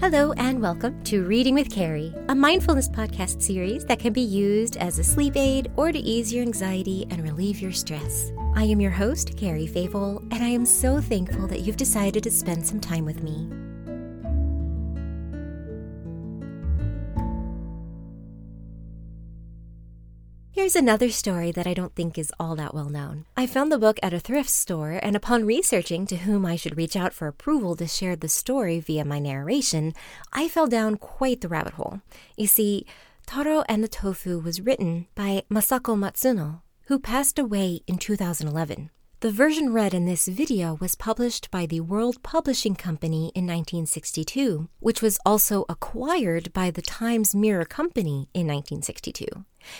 Hello, and welcome to Reading with Carrie, a mindfulness podcast series that can be used as a sleep aid or to ease your anxiety and relieve your stress. I am your host, Carrie Favol, and I am so thankful that you've decided to spend some time with me. Here's another story that I don't think is all that well known. I found the book at a thrift store, and upon researching to whom I should reach out for approval to share the story via my narration, I fell down quite the rabbit hole. You see, Taro and the Tofu was written by Masako Matsuno, who passed away in 2011. The version read in this video was published by the World Publishing Company in 1962, which was also acquired by the Times Mirror Company in 1962.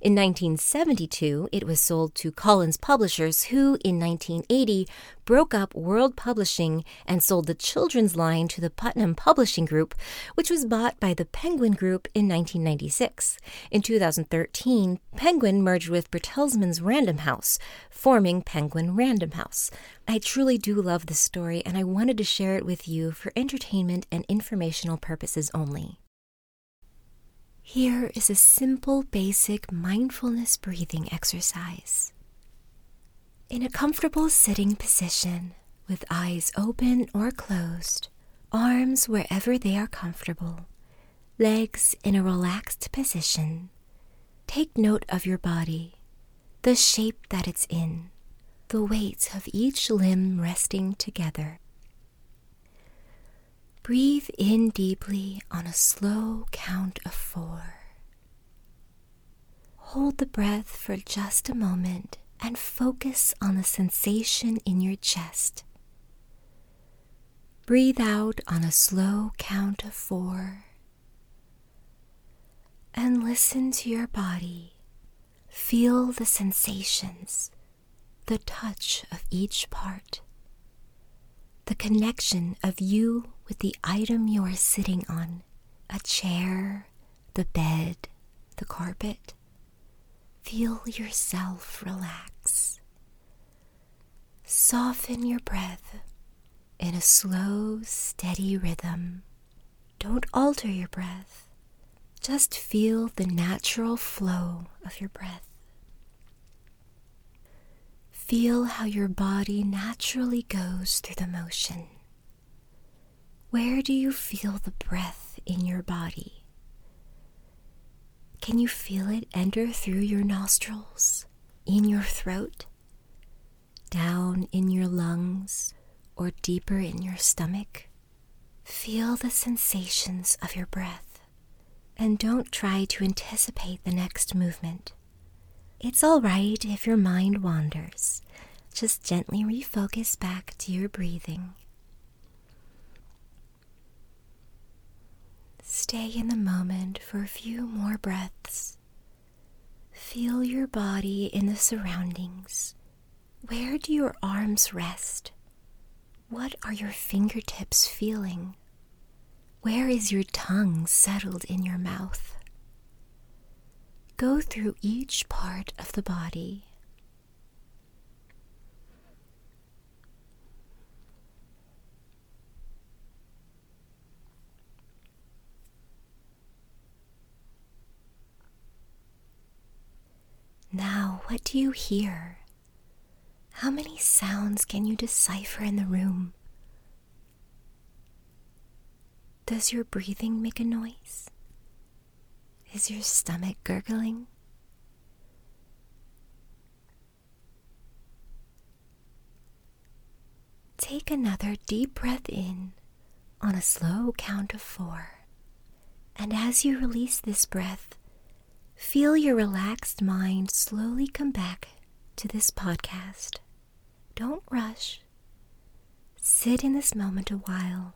In 1972, it was sold to Collins Publishers, who in 1980 broke up World Publishing and sold the children's line to the Putnam Publishing Group, which was bought by the Penguin Group in 1996. In 2013, Penguin merged with Bertelsmann's Random House, forming Penguin Random House. I truly do love this story, and I wanted to share it with you for entertainment and informational purposes only. Here is a simple, basic mindfulness breathing exercise. In a comfortable sitting position, with eyes open or closed, arms wherever they are comfortable, legs in a relaxed position, take note of your body, the shape that it's in, the weight of each limb resting together. Breathe in deeply on a slow count of four. Hold the breath for just a moment and focus on the sensation in your chest. Breathe out on a slow count of four. And listen to your body. Feel the sensations, the touch of each part, the connection of you with the item you are sitting on a chair, the bed, the carpet. Feel yourself relax. Soften your breath in a slow, steady rhythm. Don't alter your breath. Just feel the natural flow of your breath. Feel how your body naturally goes through the motion. Where do you feel the breath in your body? Can you feel it enter through your nostrils, in your throat, down in your lungs, or deeper in your stomach? Feel the sensations of your breath and don't try to anticipate the next movement. It's all right if your mind wanders. Just gently refocus back to your breathing. Stay in the moment for a few more breaths. Feel your body in the surroundings. Where do your arms rest? What are your fingertips feeling? Where is your tongue settled in your mouth? Go through each part of the body. Now, what do you hear? How many sounds can you decipher in the room? Does your breathing make a noise? Is your stomach gurgling? Take another deep breath in on a slow count of four. And as you release this breath, Feel your relaxed mind slowly come back to this podcast. Don't rush. Sit in this moment a while.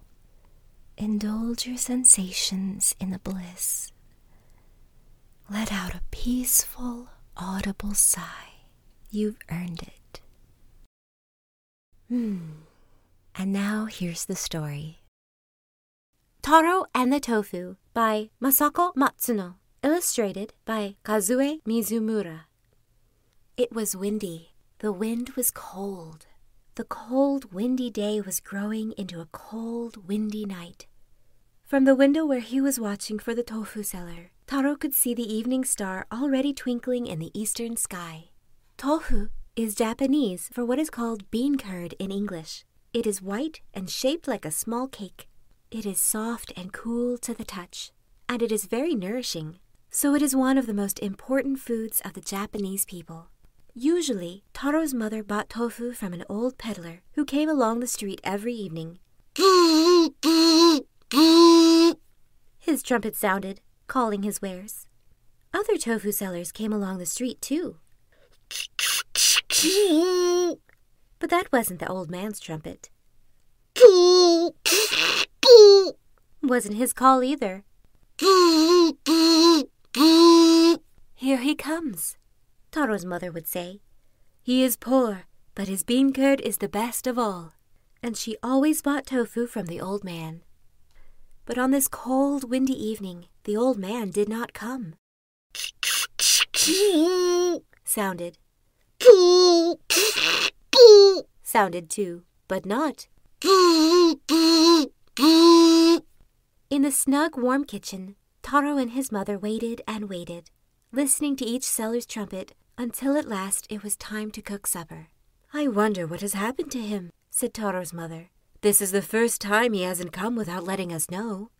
Indulge your sensations in the bliss. Let out a peaceful, audible sigh. You've earned it. Hmm. And now here's the story Taro and the Tofu by Masako Matsuno illustrated by Kazue Mizumura. It was windy. The wind was cold. The cold, windy day was growing into a cold, windy night. From the window where he was watching for the tofu seller, Taro could see the evening star already twinkling in the eastern sky. Tofu is Japanese for what is called bean curd in English. It is white and shaped like a small cake. It is soft and cool to the touch, and it is very nourishing. So it is one of the most important foods of the Japanese people. Usually, Taro's mother bought tofu from an old peddler who came along the street every evening. His trumpet sounded, calling his wares. Other tofu sellers came along the street too. But that wasn't the old man's trumpet. Wasn't his call either. Here he comes, Taro's mother would say. He is poor, but his bean curd is the best of all. And she always bought tofu from the old man. But on this cold, windy evening, the old man did not come. sounded. sounded too, but not. In the snug, warm kitchen, Taro and his mother waited and waited, listening to each seller's trumpet until at last it was time to cook supper. I wonder what has happened to him, said Taro's mother. This is the first time he hasn't come without letting us know.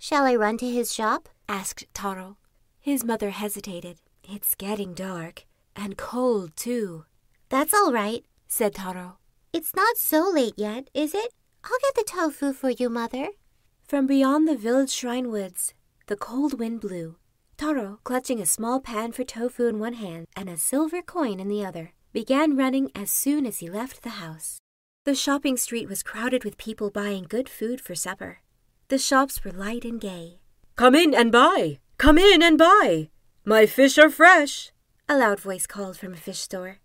Shall I run to his shop? asked Taro. His mother hesitated. It's getting dark, and cold too. That's all right, said Taro. It's not so late yet, is it? I'll get the tofu for you, Mother. From beyond the village shrine woods, the cold wind blew. Taro, clutching a small pan for tofu in one hand and a silver coin in the other, began running as soon as he left the house. The shopping street was crowded with people buying good food for supper. The shops were light and gay. Come in and buy! Come in and buy! My fish are fresh! A loud voice called from a fish store.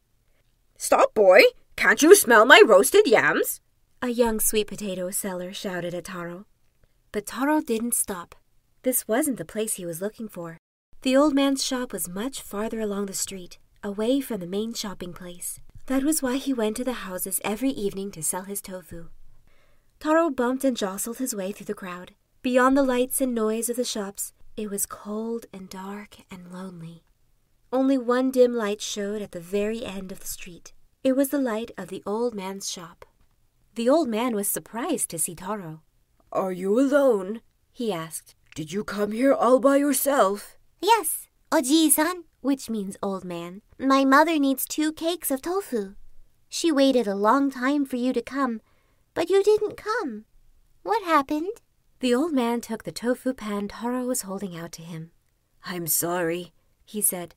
Stop, boy! Can't you smell my roasted yams? A young sweet potato seller shouted at Taro. But Taro didn't stop. This wasn't the place he was looking for. The old man's shop was much farther along the street, away from the main shopping place. That was why he went to the houses every evening to sell his tofu. Taro bumped and jostled his way through the crowd. Beyond the lights and noise of the shops, it was cold and dark and lonely. Only one dim light showed at the very end of the street. It was the light of the old man's shop. The old man was surprised to see Taro. Are you alone? he asked. Did you come here all by yourself? Yes, Oji-san, which means old man. My mother needs two cakes of tofu. She waited a long time for you to come, but you didn't come. What happened? The old man took the tofu pan Taro was holding out to him. I'm sorry, he said.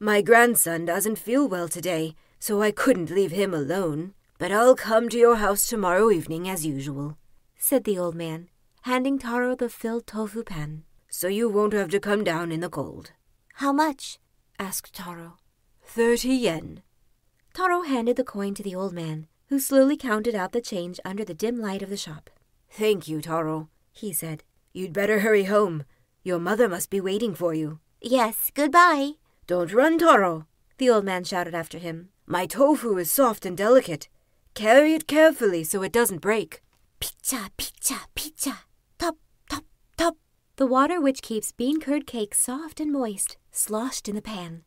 My grandson doesn't feel well today, so I couldn't leave him alone. But I'll come to your house tomorrow evening as usual, said the old man, handing Taro the filled tofu pan. So you won't have to come down in the cold. How much? asked Taro. Thirty yen. Taro handed the coin to the old man, who slowly counted out the change under the dim light of the shop. Thank you, Taro, he said. You'd better hurry home. Your mother must be waiting for you. Yes, goodbye. Don't run, Taro, the old man shouted after him. My tofu is soft and delicate. Carry it carefully so it doesn't break. Pizza, pizza, pizza. Top, top, top. The water which keeps bean curd cake soft and moist sloshed in the pan.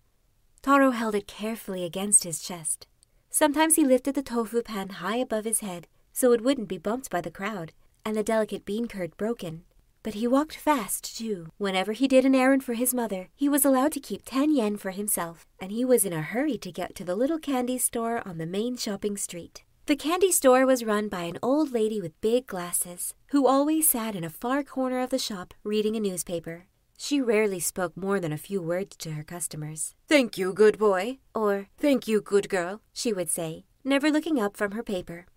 Taro held it carefully against his chest. Sometimes he lifted the tofu pan high above his head so it wouldn't be bumped by the crowd and the delicate bean curd broken. But he walked fast, too. Whenever he did an errand for his mother, he was allowed to keep 10 yen for himself, and he was in a hurry to get to the little candy store on the main shopping street. The candy store was run by an old lady with big glasses, who always sat in a far corner of the shop reading a newspaper. She rarely spoke more than a few words to her customers. Thank you, good boy, or Thank you, good girl, she would say, never looking up from her paper.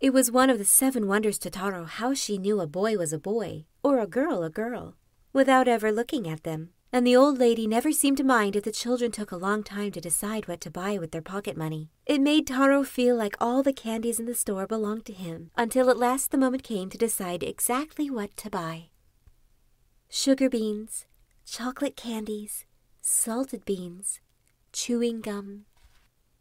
It was one of the seven wonders to Taro how she knew a boy was a boy, or a girl a girl, without ever looking at them. And the old lady never seemed to mind if the children took a long time to decide what to buy with their pocket money. It made Taro feel like all the candies in the store belonged to him, until at last the moment came to decide exactly what to buy. Sugar beans, chocolate candies, salted beans, chewing gum.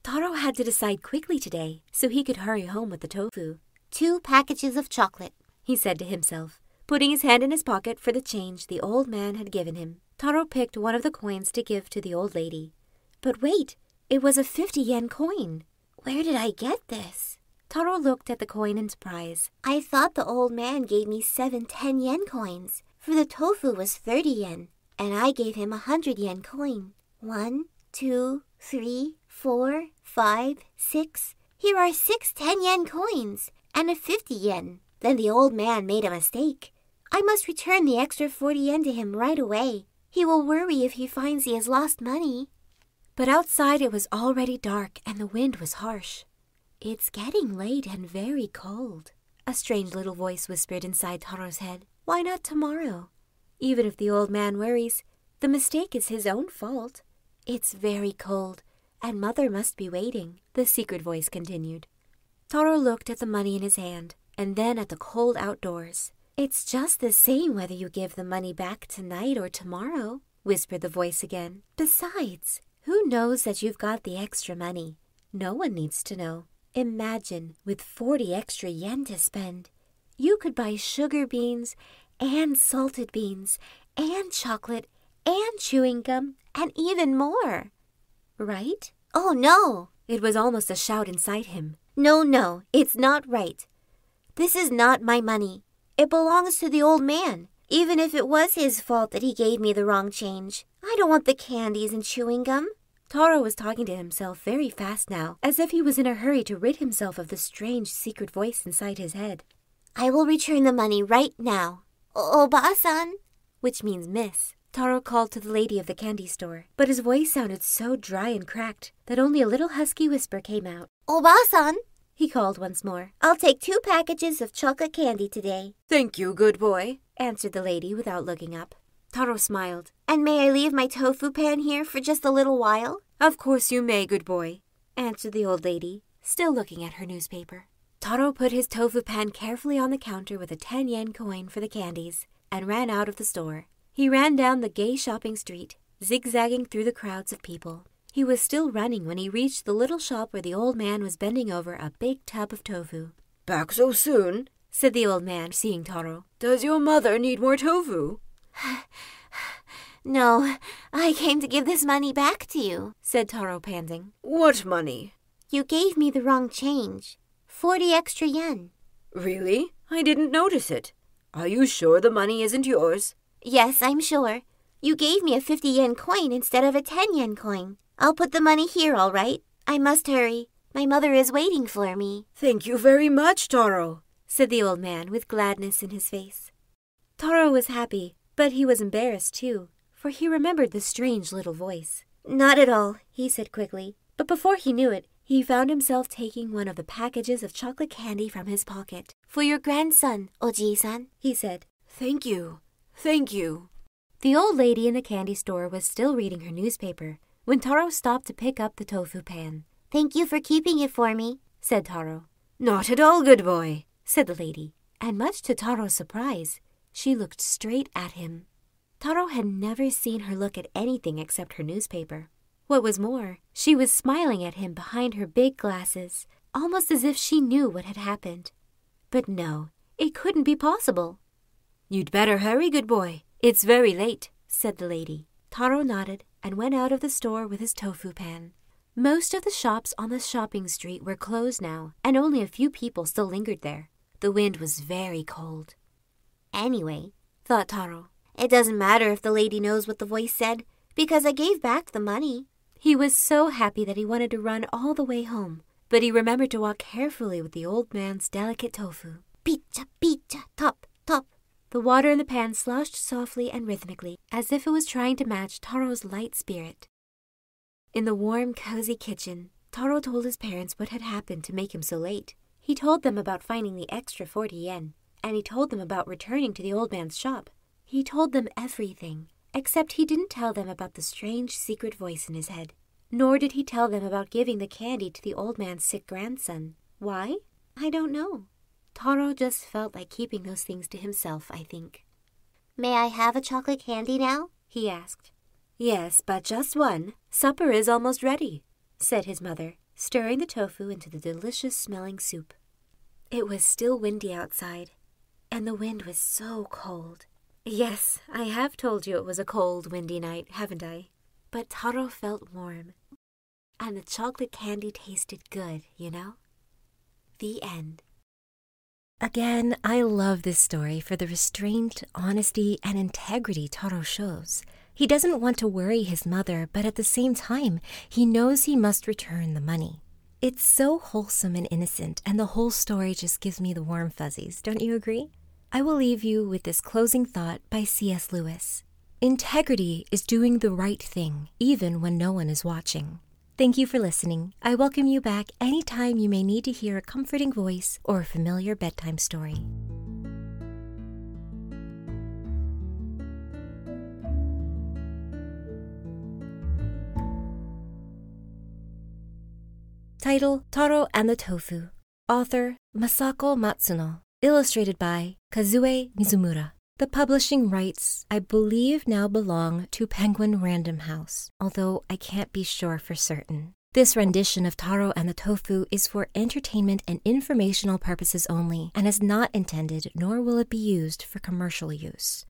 Taro had to decide quickly today so he could hurry home with the tofu. Two packages of chocolate, he said to himself, Putting his hand in his pocket for the change the old man had given him, Taro picked one of the coins to give to the old lady. But wait, it was a 50 yen coin. Where did I get this? Taro looked at the coin in surprise. I thought the old man gave me seven 10 yen coins, for the tofu was 30 yen, and I gave him a 100 yen coin. One, two, three, four, five, six. Here are six 10 yen coins and a 50 yen. Then the old man made a mistake. I must return the extra 40 yen to him right away. He will worry if he finds he has lost money. But outside it was already dark and the wind was harsh. It's getting late and very cold, a strange little voice whispered inside Taro's head. Why not tomorrow? Even if the old man worries, the mistake is his own fault. It's very cold, and mother must be waiting, the secret voice continued. Taro looked at the money in his hand, and then at the cold outdoors. It's just the same whether you give the money back tonight or tomorrow, whispered the voice again. Besides, who knows that you've got the extra money? No one needs to know. Imagine, with 40 extra yen to spend, you could buy sugar beans and salted beans and chocolate and chewing gum and even more. Right? Oh no! It was almost a shout inside him. No, no, it's not right. This is not my money. It belongs to the old man, even if it was his fault that he gave me the wrong change. I don't want the candies and chewing gum. Taro was talking to himself very fast now, as if he was in a hurry to rid himself of the strange secret voice inside his head. I will return the money right now. Oba-san, which means miss. Taro called to the lady of the candy store, but his voice sounded so dry and cracked that only a little husky whisper came out. Oba-san, he called once more. I'll take two packages of chocolate candy today. Thank you, good boy, answered the lady without looking up. Taro smiled. And may I leave my tofu pan here for just a little while? Of course you may, good boy, answered the old lady, still looking at her newspaper. Taro put his tofu pan carefully on the counter with a 10 yen coin for the candies and ran out of the store. He ran down the gay shopping street, zigzagging through the crowds of people. He was still running when he reached the little shop where the old man was bending over a big tub of tofu. Back so soon? said the old man, seeing Taro. Does your mother need more tofu? no, I came to give this money back to you, said Taro, panting. What money? You gave me the wrong change. Forty extra yen. Really? I didn't notice it. Are you sure the money isn't yours? Yes, I'm sure. You gave me a 50 yen coin instead of a 10 yen coin. I'll put the money here, all right. I must hurry. My mother is waiting for me. Thank you very much, Taro, said the old man with gladness in his face. Taro was happy, but he was embarrassed too, for he remembered the strange little voice. Not at all, he said quickly. But before he knew it, he found himself taking one of the packages of chocolate candy from his pocket. For your grandson, Oji-san, he said. Thank you. Thank you. The old lady in the candy store was still reading her newspaper when Taro stopped to pick up the tofu pan. Thank you for keeping it for me, said Taro. Not at all, good boy, said the lady. And much to Taro's surprise, she looked straight at him. Taro had never seen her look at anything except her newspaper. What was more, she was smiling at him behind her big glasses, almost as if she knew what had happened. But no, it couldn't be possible. You'd better hurry, good boy. It's very late, said the lady. Taro nodded and went out of the store with his tofu pan. Most of the shops on the shopping street were closed now, and only a few people still lingered there. The wind was very cold. Anyway, thought Taro, it doesn't matter if the lady knows what the voice said, because I gave back the money. He was so happy that he wanted to run all the way home, but he remembered to walk carefully with the old man's delicate tofu. Pizza, pizza, top, top, the water in the pan sloshed softly and rhythmically, as if it was trying to match Taro's light spirit. In the warm, cozy kitchen, Taro told his parents what had happened to make him so late. He told them about finding the extra 40 yen, and he told them about returning to the old man's shop. He told them everything, except he didn't tell them about the strange secret voice in his head. Nor did he tell them about giving the candy to the old man's sick grandson. Why? I don't know. Taro just felt like keeping those things to himself, I think. May I have a chocolate candy now? he asked. Yes, but just one. Supper is almost ready, said his mother, stirring the tofu into the delicious smelling soup. It was still windy outside. and the wind was so cold. Yes, I have told you it was a cold, windy night, haven't I? But Taro felt warm, and the chocolate candy tasted good, you know? The end. Again, I love this story for the restraint, honesty, and integrity Taro shows. He doesn't want to worry his mother, but at the same time, he knows he must return the money. It's so wholesome and innocent, and the whole story just gives me the warm fuzzies, don't you agree? I will leave you with this closing thought by C.S. Lewis Integrity is doing the right thing, even when no one is watching. Thank you for listening. I welcome you back anytime you may need to hear a comforting voice or a familiar bedtime story. Title Taro and the Tofu. Author Masako Matsuno. Illustrated by Kazue Mizumura. The publishing rights, I believe, now belong to Penguin Random House, although I can't be sure for certain. This rendition of Taro and the Tofu is for entertainment and informational purposes only and is not intended nor will it be used for commercial use.